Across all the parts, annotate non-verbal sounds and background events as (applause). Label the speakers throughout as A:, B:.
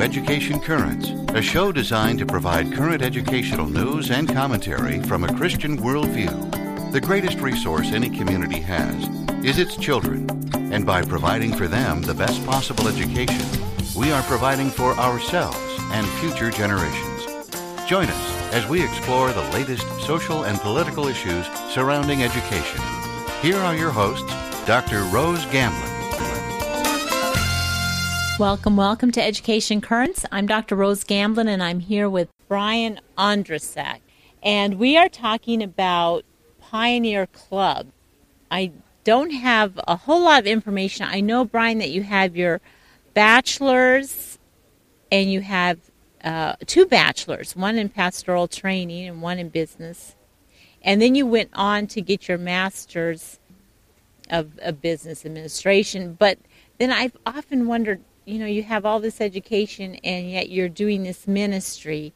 A: Education Currents, a show designed to provide current educational news and commentary from a Christian worldview. The greatest resource any community has is its children, and by providing for them the best possible education, we are providing for ourselves and future generations. Join us as we explore the latest social and political issues surrounding education. Here are your hosts, Dr. Rose Gamblin.
B: Welcome, welcome to Education Currents. I'm Dr. Rose Gamblin, and I'm here with Brian Ondracek. And we are talking about Pioneer Club. I don't have a whole lot of information. I know, Brian, that you have your bachelor's and you have uh, two bachelors, one in pastoral training and one in business. And then you went on to get your master's of, of business administration. But then I've often wondered you know, you have all this education and yet you're doing this ministry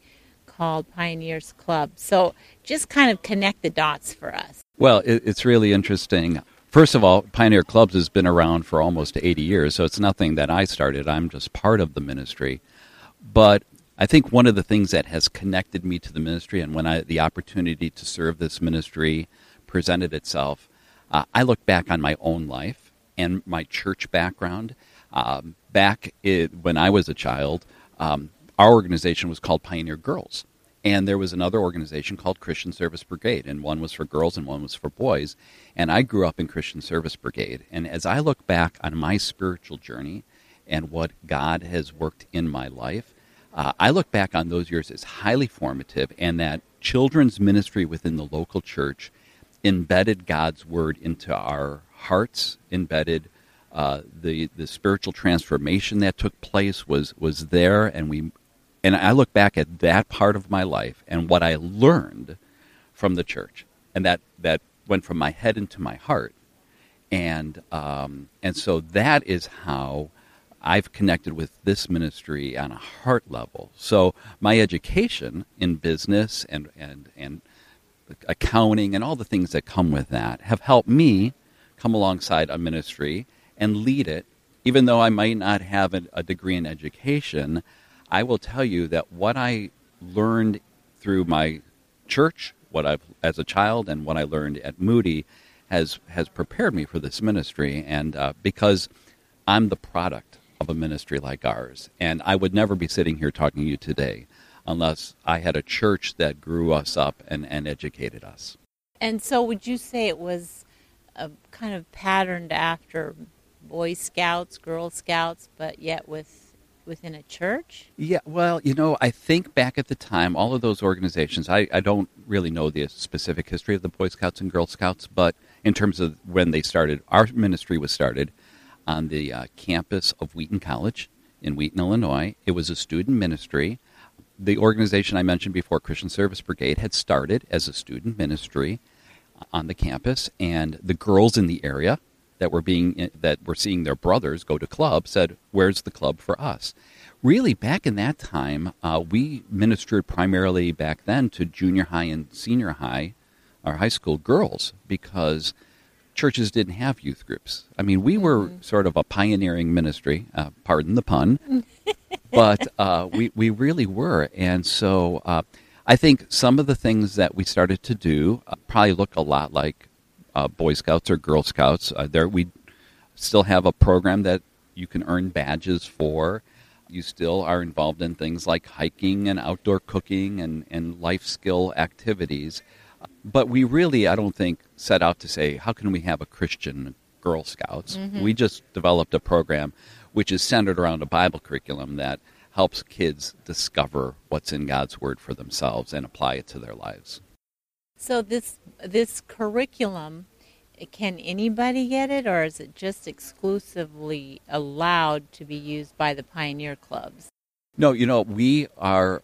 B: called Pioneers Club. So just kind of connect the dots for us.
C: Well, it, it's really interesting. First of all, Pioneer Clubs has been around for almost 80 years, so it's nothing that I started. I'm just part of the ministry. But I think one of the things that has connected me to the ministry, and when I, the opportunity to serve this ministry presented itself, uh, I look back on my own life and my church background. Um, back when I was a child, um, our organization was called Pioneer Girls. And there was another organization called Christian Service Brigade, and one was for girls and one was for boys. And I grew up in Christian Service Brigade. And as I look back on my spiritual journey and what God has worked in my life, uh, I look back on those years as highly formative, and that children's ministry within the local church embedded God's word into our hearts, embedded uh, the the spiritual transformation that took place was was there, and we and I look back at that part of my life and what I learned from the church, and that that went from my head into my heart, and um, and so that is how I've connected with this ministry on a heart level. So my education in business and and and accounting and all the things that come with that have helped me come alongside a ministry and lead it, even though I might not have a, degree in education, I will tell you that what I learned through my church, what I've as a child, and what I learned at Moody, has has prepared me for this ministry. And uh, because I'm the product of a ministry like ours, and I would never be sitting here talking to you today unless I had a church that grew us up and, and educated us.
B: And so, would you say it was a kind of patterned after Boy Scouts, Girl Scouts, but yet with within a church?
C: Yeah, well, you know, I think back at the time, all of those organizations, I, I don't really know the specific history of the Boy Scouts and Girl Scouts, but in terms of when they started, our ministry was started on the uh, campus of Wheaton College in Wheaton, Illinois. It was a student ministry. The organization I mentioned before, Christian Service Brigade, had started as a student ministry on the campus, and the girls in the area that were being that were seeing their brothers go to club said, "Where's the club for us?" Really, back in that time, uh, we ministered primarily back then to junior high and senior high, or high school girls, because churches didn't have youth groups. I mean, we were mm-hmm. sort of a pioneering ministry, uh, pardon the pun, but (laughs) uh, we we really were, and so. Uh, I think some of the things that we started to do uh, probably look a lot like uh, Boy Scouts or Girl Scouts. Uh, there, we still have a program that you can earn badges for. You still are involved in things like hiking and outdoor cooking and, and life skill activities. But we really, I don't think, set out to say, how can we have a Christian Girl Scouts? Mm-hmm. We just developed a program which is centered around a Bible curriculum that helps kids discover what's in God's Word for themselves and apply it to their lives.
B: So this this curriculum, can anybody get it, or is it just exclusively allowed to be used by the pioneer clubs?
C: No, you know we are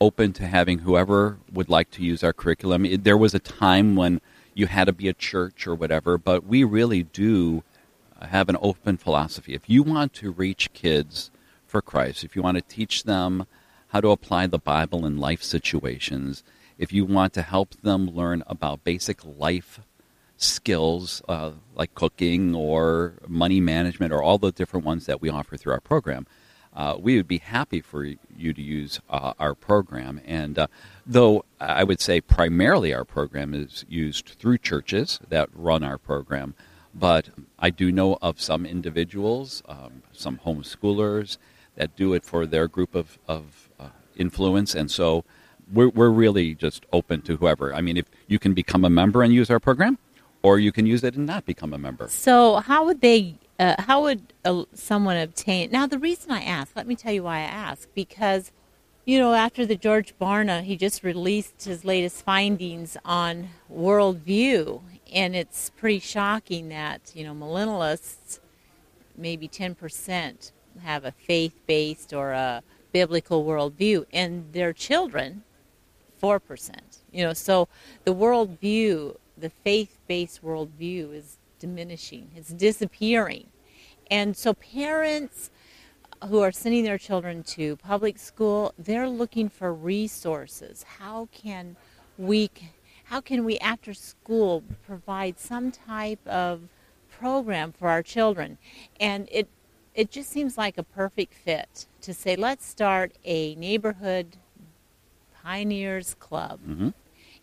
C: open to having whoever would like to use our curriculum. There was a time when you had to be a church or whatever, but we really do have an open philosophy. If you want to reach kids for Christ, if you want to teach them how to apply the Bible in life situations, if you want to help them learn about basic life skills uh, like cooking or money management or all the different ones that we offer through our program, uh, we would be happy for you to use uh, our program. And uh, though I would say primarily our program is used through churches that run our program, but I do know of some individuals, um, some homeschoolers that do it for their group of, of uh, influence. And so we're, we're really just open to whoever. I mean, if you can become a member and use our program, or you can use it and not become a member.
B: So, how would they? Uh, how would uh, someone obtain? Now, the reason I ask, let me tell you why I ask, because you know, after the George Barna, he just released his latest findings on worldview, and it's pretty shocking that you know millennialists, maybe ten percent, have a faith-based or a biblical worldview, and their children, four percent. You know, so the worldview the faith based worldview is diminishing, it's disappearing. And so parents who are sending their children to public school, they're looking for resources. How can we how can we after school provide some type of program for our children? And it it just seems like a perfect fit to say let's start a neighborhood pioneers club.
C: Mm-hmm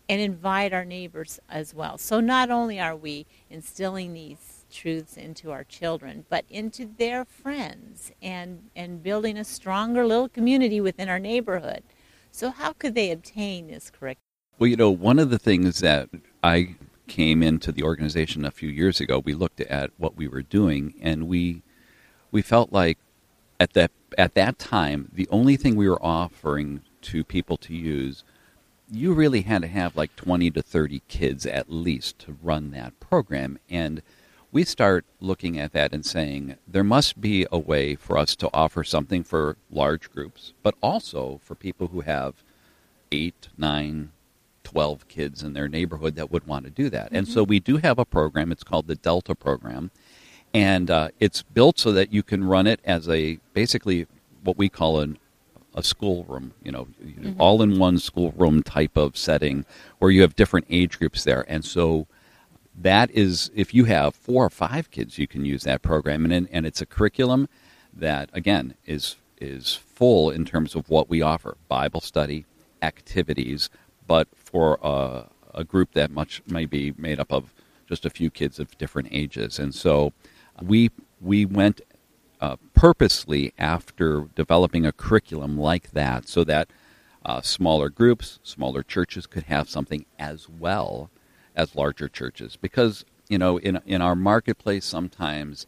B: and invite our neighbors as well. So not only are we instilling these truths into our children, but into their friends and, and building a stronger little community within our neighborhood. So, how could they obtain this curriculum?
C: Well, you know, one of the things that I came into the organization a few years ago, we looked at what we were doing, and we we felt like at that at that time the only thing we were offering to people to use you really had to have like 20 to 30 kids at least to run that program. And we start looking at that and saying there must be a way for us to offer something for large groups, but also for people who have eight, nine, 12 kids in their neighborhood that would want to do that. Mm-hmm. And so we do have a program. It's called the Delta program. And uh, it's built so that you can run it as a basically what we call an a schoolroom, you know, mm-hmm. all in one schoolroom type of setting where you have different age groups there. And so that is, if you have four or five kids, you can use that program. And, and it's a curriculum that, again, is, is full in terms of what we offer Bible study, activities, but for a, a group that much may be made up of just a few kids of different ages. And so we, we went uh, purposely after developing a curriculum like that so that uh, smaller groups, smaller churches could have something as well as larger churches. Because, you know, in, in our marketplace, sometimes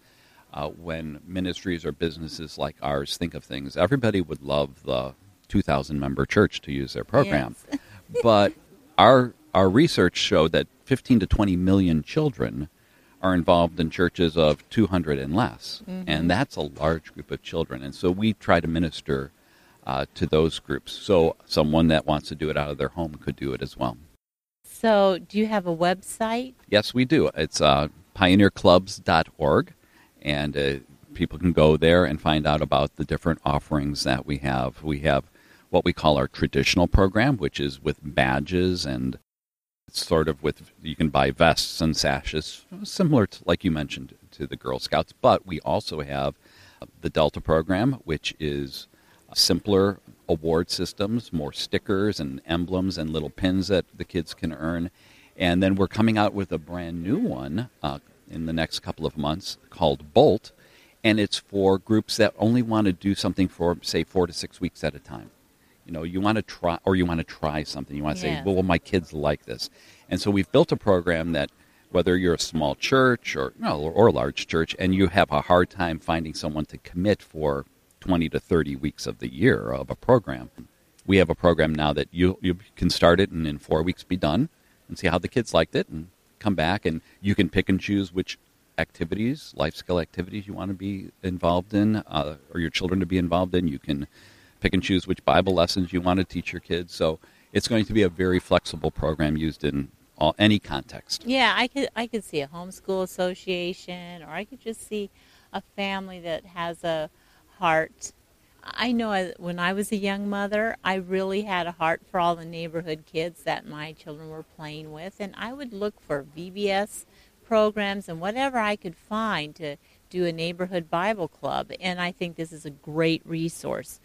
C: uh, when ministries or businesses like ours think of things, everybody would love the 2,000 member church to use their program. Yes. (laughs) but our, our research showed that 15 to 20 million children are involved in churches of 200 and less. Mm-hmm. And that's a large group of children. And so we try to minister uh, to those groups. So someone that wants to do it out of their home could do it as well.
B: So, do you have a website?
C: Yes, we do. It's uh, pioneerclubs.org. And uh, people can go there and find out about the different offerings that we have. We have what we call our traditional program, which is with badges and sort of with you can buy vests and sashes, similar to like you mentioned to the Girl Scouts. But we also have the Delta program, which is simpler award systems, more stickers and emblems and little pins that the kids can earn. And then we're coming out with a brand new one uh, in the next couple of months called Bolt, and it's for groups that only want to do something for say four to six weeks at a time. You know, you want to try, or you want to try something. You want to yes. say, well, well, my kids like this. And so we've built a program that whether you're a small church or, you know, or a large church and you have a hard time finding someone to commit for 20 to 30 weeks of the year of a program, we have a program now that you, you can start it and in four weeks be done and see how the kids liked it and come back and you can pick and choose which activities, life skill activities you want to be involved in uh, or your children to be involved in. You can pick and choose which Bible lessons you want to teach your kids. So it's going to be a very flexible program used in all, any context.
B: Yeah, I could I could see a homeschool association, or I could just see a family that has a heart. I know when I was a young mother, I really had a heart for all the neighborhood kids that my children were playing with, and I would look for VBS programs and whatever I could find to do a neighborhood Bible club, and I think this is a great resource.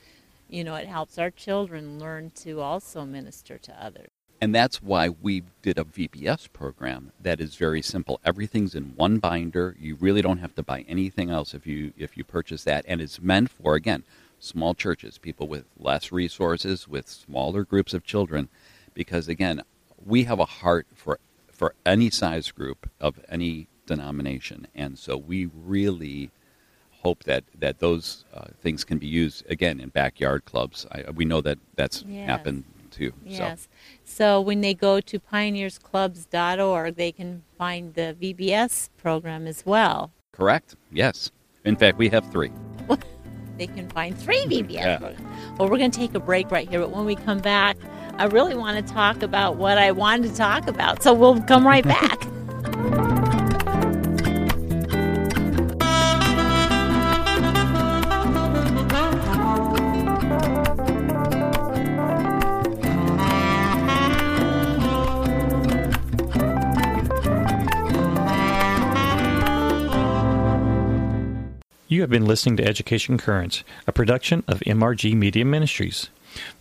B: You know, it helps our children learn to also minister to others.
C: And that's why we did a VBS program that is very simple. Everything's in one binder. You really don't have to buy anything else if you if you purchase that and it's meant for again, small churches, people with less resources, with smaller groups of children because again, we have a heart for for any size group of any denomination. And so we really hope that that those uh, things can be used again in backyard clubs. I, we know that that's
B: Yes.
C: happened too.
B: Yes. So. when they go to pioneersclubs.org, they can find the VBS program as well.
C: Correct. Yes. In fact, we have three. (laughs)
B: They can find three VBS
C: Yeah.
B: Well, we're going to take a break right here, but when we come back, I really want to talk about what I wanted to talk about. So we'll come right back. (laughs)
D: You have been listening to Education Currents, a production of MRG Media Ministries.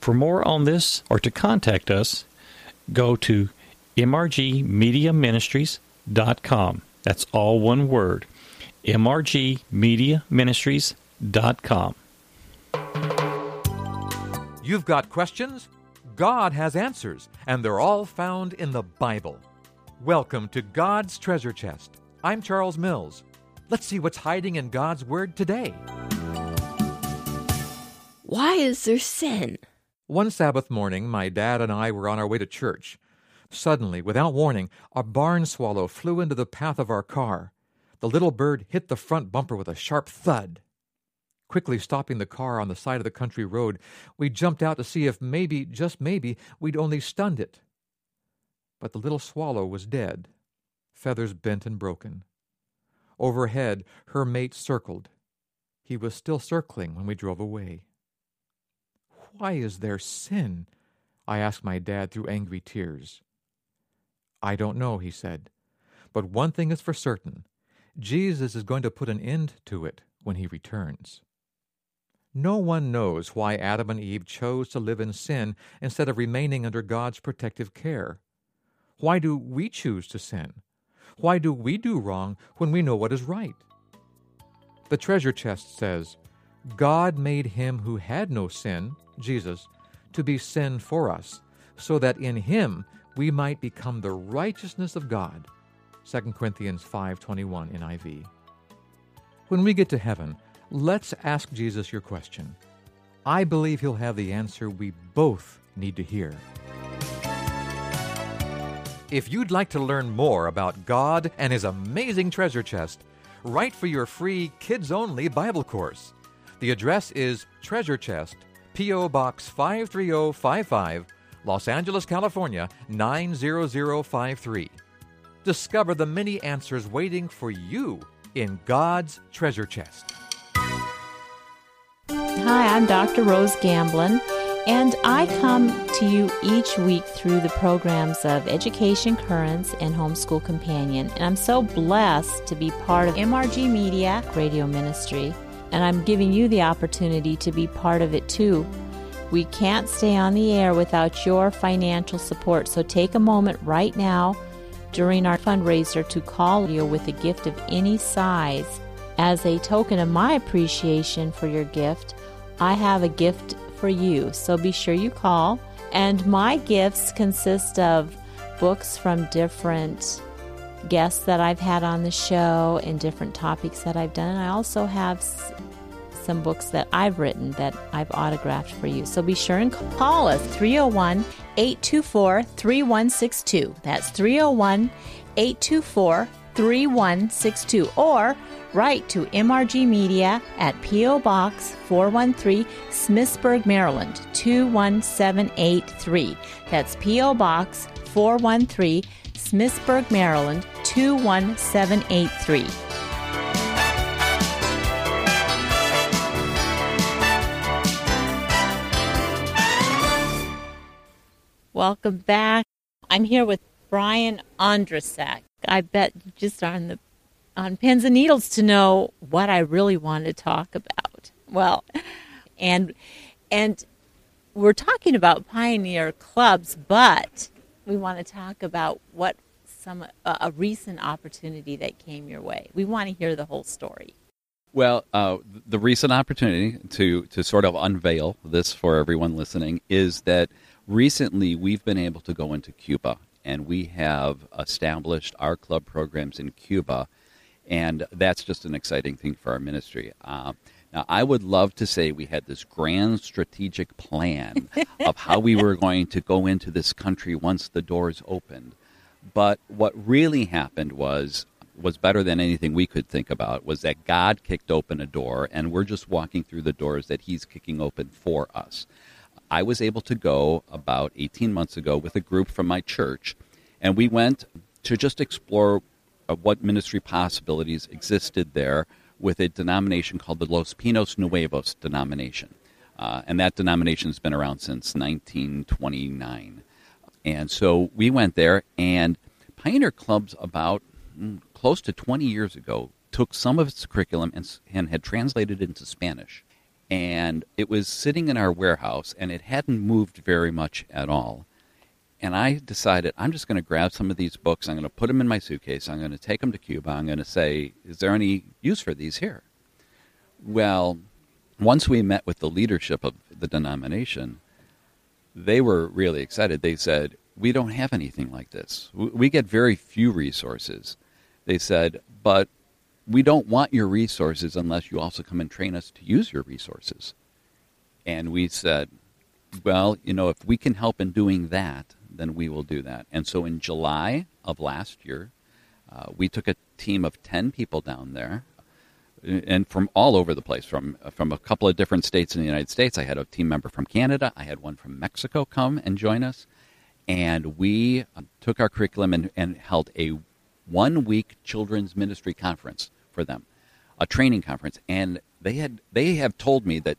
D: For more on this or to contact us, go to mrgmediaministries.com. That's all one word. mrgmediaministries.com.
E: You've got questions? God has answers, and they're all found in the Bible. Welcome to God's Treasure Chest. I'm Charles Mills. Let's see what's hiding in God's Word today.
F: Why is there sin?
E: One Sabbath morning, my dad and I were on our way to church. Suddenly, without warning, a barn swallow flew into the path of our car. The little bird hit the front bumper with a sharp thud. Quickly stopping the car on the side of the country road, we jumped out to see if maybe, just maybe, we'd only stunned it. But the little swallow was dead, feathers bent and broken. Overhead, her mate circled. He was still circling when we drove away. Why is there sin? I asked my dad through angry tears. I don't know, he said. But one thing is for certain Jesus is going to put an end to it when he returns. No one knows why Adam and Eve chose to live in sin instead of remaining under God's protective care. Why do we choose to sin? Why do we do wrong when we know what is right? The treasure chest says, God made him who had no sin, Jesus, to be sin for us, so that in him we might become the righteousness of God. 2 Corinthians 5:21 NIV. When we get to heaven, let's ask Jesus your question. I believe he'll have the answer we both need to hear. If you'd like to learn more about God and His amazing treasure chest, write for your free kids only Bible course. The address is Treasure Chest, P.O. Box 53055, Los Angeles, California 90053. Discover the many answers waiting for you in God's treasure chest.
B: Hi, I'm Dr. Rose Gamblin, and I come to you each week through the programs of Education Currents and Homeschool Companion. And I'm so blessed to be part of MRG Media Radio Ministry, and I'm giving you the opportunity to be part of it too. We can't stay on the air without your financial support, so take a moment right now during our fundraiser to call you with a gift of any size. As a token of my appreciation for your gift, I have a gift for you. So be sure you call. And my gifts consist of books from different guests that I've had on the show and different topics that I've done. And I also have some books that I've written that I've autographed for you. So be sure and call us 301 824 3162. That's 301 824 3162. Or write to MRG Media at P.O. Box 413, Smithsburg, Maryland 21783. That's P.O. Box 413, Smithsburg, Maryland 21783. Welcome back. I'm here with Brian Ondracek. I bet you just on the on pins and needles to know what I really want to talk about. Well, and and we're talking about pioneer clubs, but we want to talk about what some a recent opportunity that came your way. We want to hear the whole story.
C: Well, uh, the recent opportunity to to sort of unveil this for everyone listening is that recently we've been able to go into Cuba and we have established our club programs in Cuba, and that's just an exciting thing for our ministry. Uh, now, I would love to say we had this grand strategic plan (laughs) of how we were going to go into this country once the doors opened. But what really happened was was better than anything we could think about was that God kicked open a door and we're just walking through the doors that he's kicking open for us. I was able to go about 18 months ago with a group from my church and we went to just explore uh, what ministry possibilities existed there with a denomination called the Los Pinos Nuevos denomination. Uh, and that denomination has been around since 1929. And so we went there, and Pioneer Clubs, about mm, close to 20 years ago, took some of its curriculum and, and had translated it into Spanish. And it was sitting in our warehouse, and it hadn't moved very much at all. And I decided I'm just going to grab some of these books. I'm going to put them in my suitcase. I'm going to take them to Cuba. I'm going to say, is there any use for these here? Well, once we met with the leadership of the denomination, they were really excited. They said, We don't have anything like this. We get very few resources. They said, But we don't want your resources unless you also come and train us to use your resources. And we said, Well, you know, if we can help in doing that, then we will do that. And so in July of last year, uh, we took a team of 10 people down there and from all over the place, from from a couple of different states in the United States. I had a team member from Canada. I had one from Mexico come and join us, and we uh, took our curriculum and, and held a one week children's ministry conference for them, a training conference. And they had they have told me that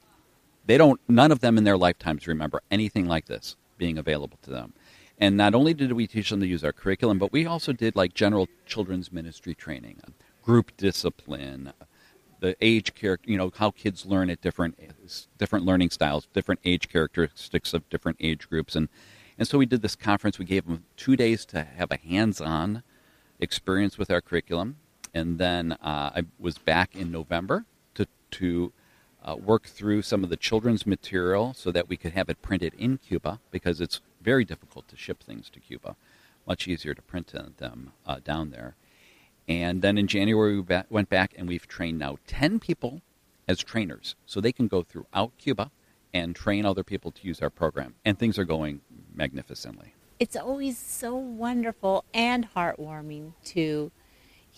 C: they don't none of them in their lifetimes remember anything like this being available to them. And not only did we teach them to use our curriculum, but we also did like general children's ministry training, group discipline, the age character, you know, how kids learn at different different learning styles, different age characteristics of different age groups, and and so we did this conference. We gave them two days to have a hands-on experience with our curriculum, and then uh, I was back in November to to uh, work through some of the children's material so that we could have it printed in Cuba because it's very difficult to ship things to Cuba. Much easier to print them uh, down there. And then in January, we ba- went back and we've trained now 10 people as trainers. So they can go throughout Cuba and train other people to use our program. And things are going magnificently.
B: It's always so wonderful and heartwarming to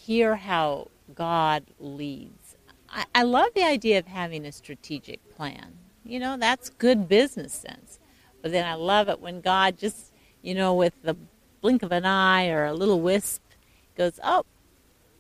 B: hear how God leads. I, I love the idea of having a strategic plan. You know, that's good business sense. But then I love it when God just, you know, with the blink of an eye or a little wisp goes, oh,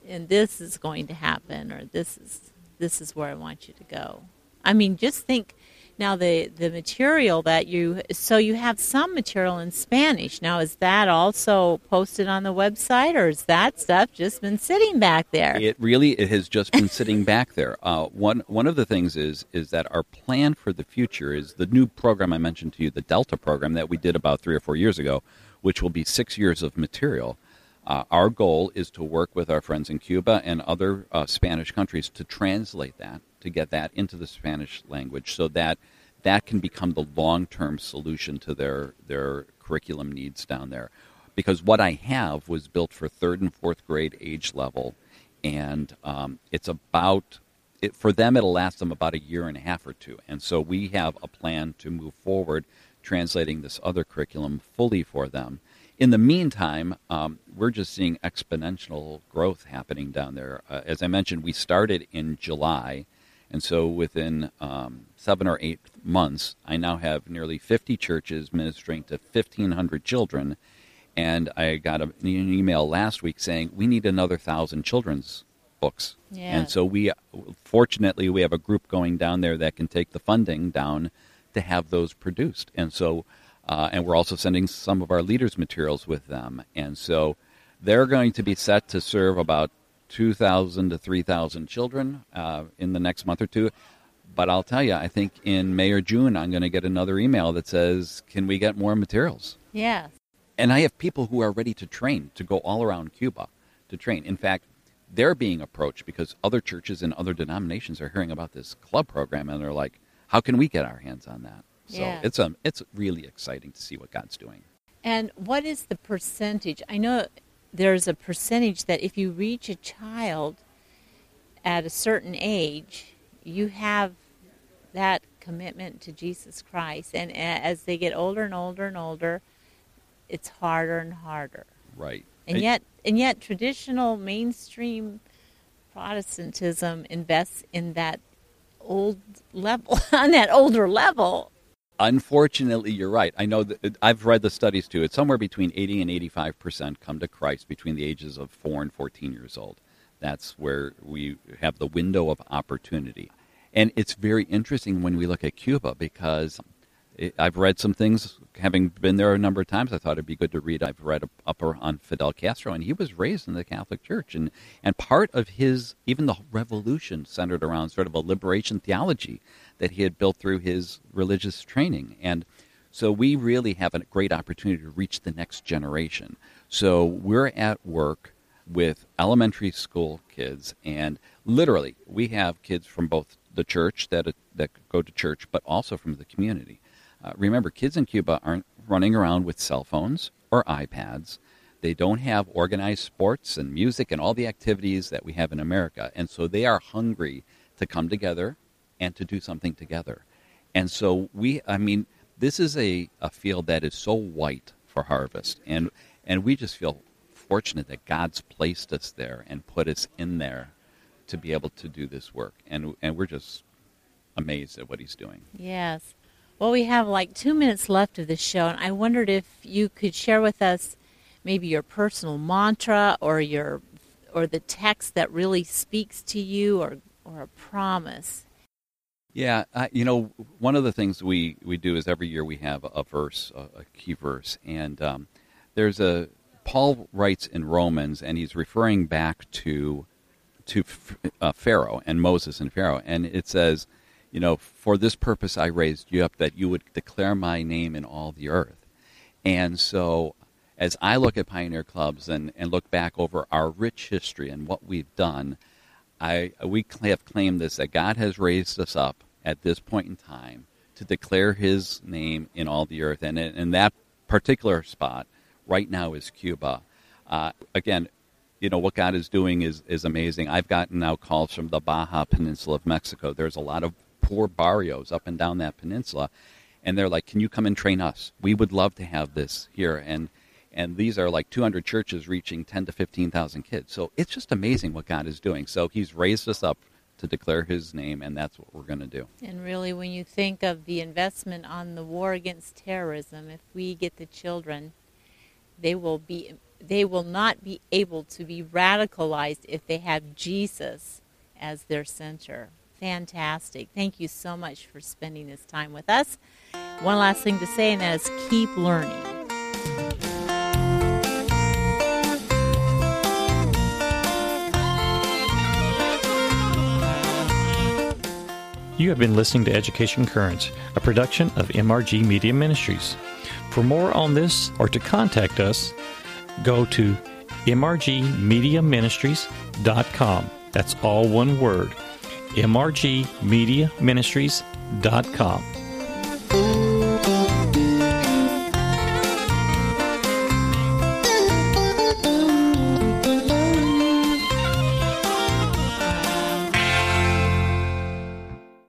B: and this is going to happen or this is this is where I want you to go. I mean, just think now the the material that you so you have some material in Spanish. Now is that also posted on the website or is that stuff just been sitting back there?
C: It really it has just been sitting (laughs) back there. Uh, one one of the things is is that our plan for the future is the new program I mentioned to you, the Delta program that we did about 3 or 4 years ago, which will be 6 years of material. Uh, our goal is to work with our friends in Cuba and other uh, Spanish countries to translate that, to get that into the Spanish language, so that that can become the long-term solution to their their curriculum needs down there. Because what I have was built for third and fourth grade age level, and um, it's about it, for them it'll last them about a year and a half or two. And so we have a plan to move forward, translating this other curriculum fully for them in the meantime, um, we're just seeing exponential growth happening down there. Uh, as I mentioned, we started in July, and so within um, seven or eight months, I now have nearly 50 churches ministering to 1,500 children. And I got a, an email last week saying we need another thousand children's books.
B: Yeah.
C: And so we, fortunately, we have a group going down there that can take the funding down to have those produced. And so uh, and we're also sending some of our leaders' materials with them. And so they're going to be set to serve about 2,000 to 3,000 children uh, in the next month or two. But I'll tell you, I think in May or June, I'm going to get another email that says, Can we get more materials?
B: Yes.
C: And I have people who are ready to train to go all around Cuba to train. In fact, they're being approached because other churches and other denominations are hearing about this club program and they're like, How can we get our hands on that? So
B: Yeah.
C: it's um it's really exciting to see what God's doing.
B: And what is the percentage? I know there's a percentage that if you reach a child at a certain age, you have that commitment to Jesus Christ. And as they get older and older and older, it's harder and harder.
C: Right.
B: And
C: It-
B: yet, and yet, traditional mainstream Protestantism invests in that old level, (laughs) on that older level.
C: Unfortunately, you're right. I know that I've read the studies too. It's somewhere between 80 and 85 percent come to Christ between the ages of four and 14 years old. That's where we have the window of opportunity. And it's very interesting when we look at Cuba because it, I've read some things, having been there a number of times. I thought it'd be good to read. I've read up on Fidel Castro, and he was raised in the Catholic Church, and and part of his even the revolution centered around sort of a liberation theology that he had built through his religious training, and so we really have a great opportunity to reach the next generation. So we're at work with elementary school kids, and literally we have kids from both the church that that go to church, but also from the community. Uh, remember, kids in Cuba aren't running around with cell phones or iPads. They don't have organized sports and music and all the activities that we have in America, and so they are hungry to come together and to do something together. And so we, I mean, this is a, a field that is so white for harvest, and and we just feel fortunate that God's placed us there and put us in there to be able to do this work, and and we're just amazed at what He's doing.
B: Yes. Well, we have like two minutes left of the show, and I wondered if you could share with us maybe your personal mantra or your or the text that really speaks to you, or or a promise.
C: Yeah, you know, one of the things we, we do is every year we have a verse, a, a key verse, and um, there's a Paul writes in Romans, and he's referring back to to uh, Pharaoh and Moses and Pharaoh, and it says, you know, for this purpose I raised you up that you would declare my name in all the earth, and so as I look at pioneer clubs and, and look back over our rich history and what we've done. I, we have claimed this that God has raised us up at this point in time to declare His name in all the earth, and in, that particular spot right now is Cuba. Uh, again, you know what God is doing is is amazing. I've gotten now calls from the Baja Peninsula of Mexico. There's a lot of poor barrios up and down that peninsula, and they're like, "Can you come and train us? We would love to have this here." And and these are like 200 churches reaching 10 to 15,000 kids. So it's just amazing what God is doing. So He's raised us up to declare His name, and that's what we're going to do.
B: And really, when you think of the investment on the war against terrorism, if we get the children, they will be they will not be able to be radicalized if they have Jesus as their center. Fantastic. Thank you so much for spending this time with us. One last thing to say, and that is keep learning.
D: You have been listening to Education Currents, a production of MRG Media Ministries. For more on this or to contact us, go to mrgmediaministries.com. That's all one word. mrgmediaministries.com.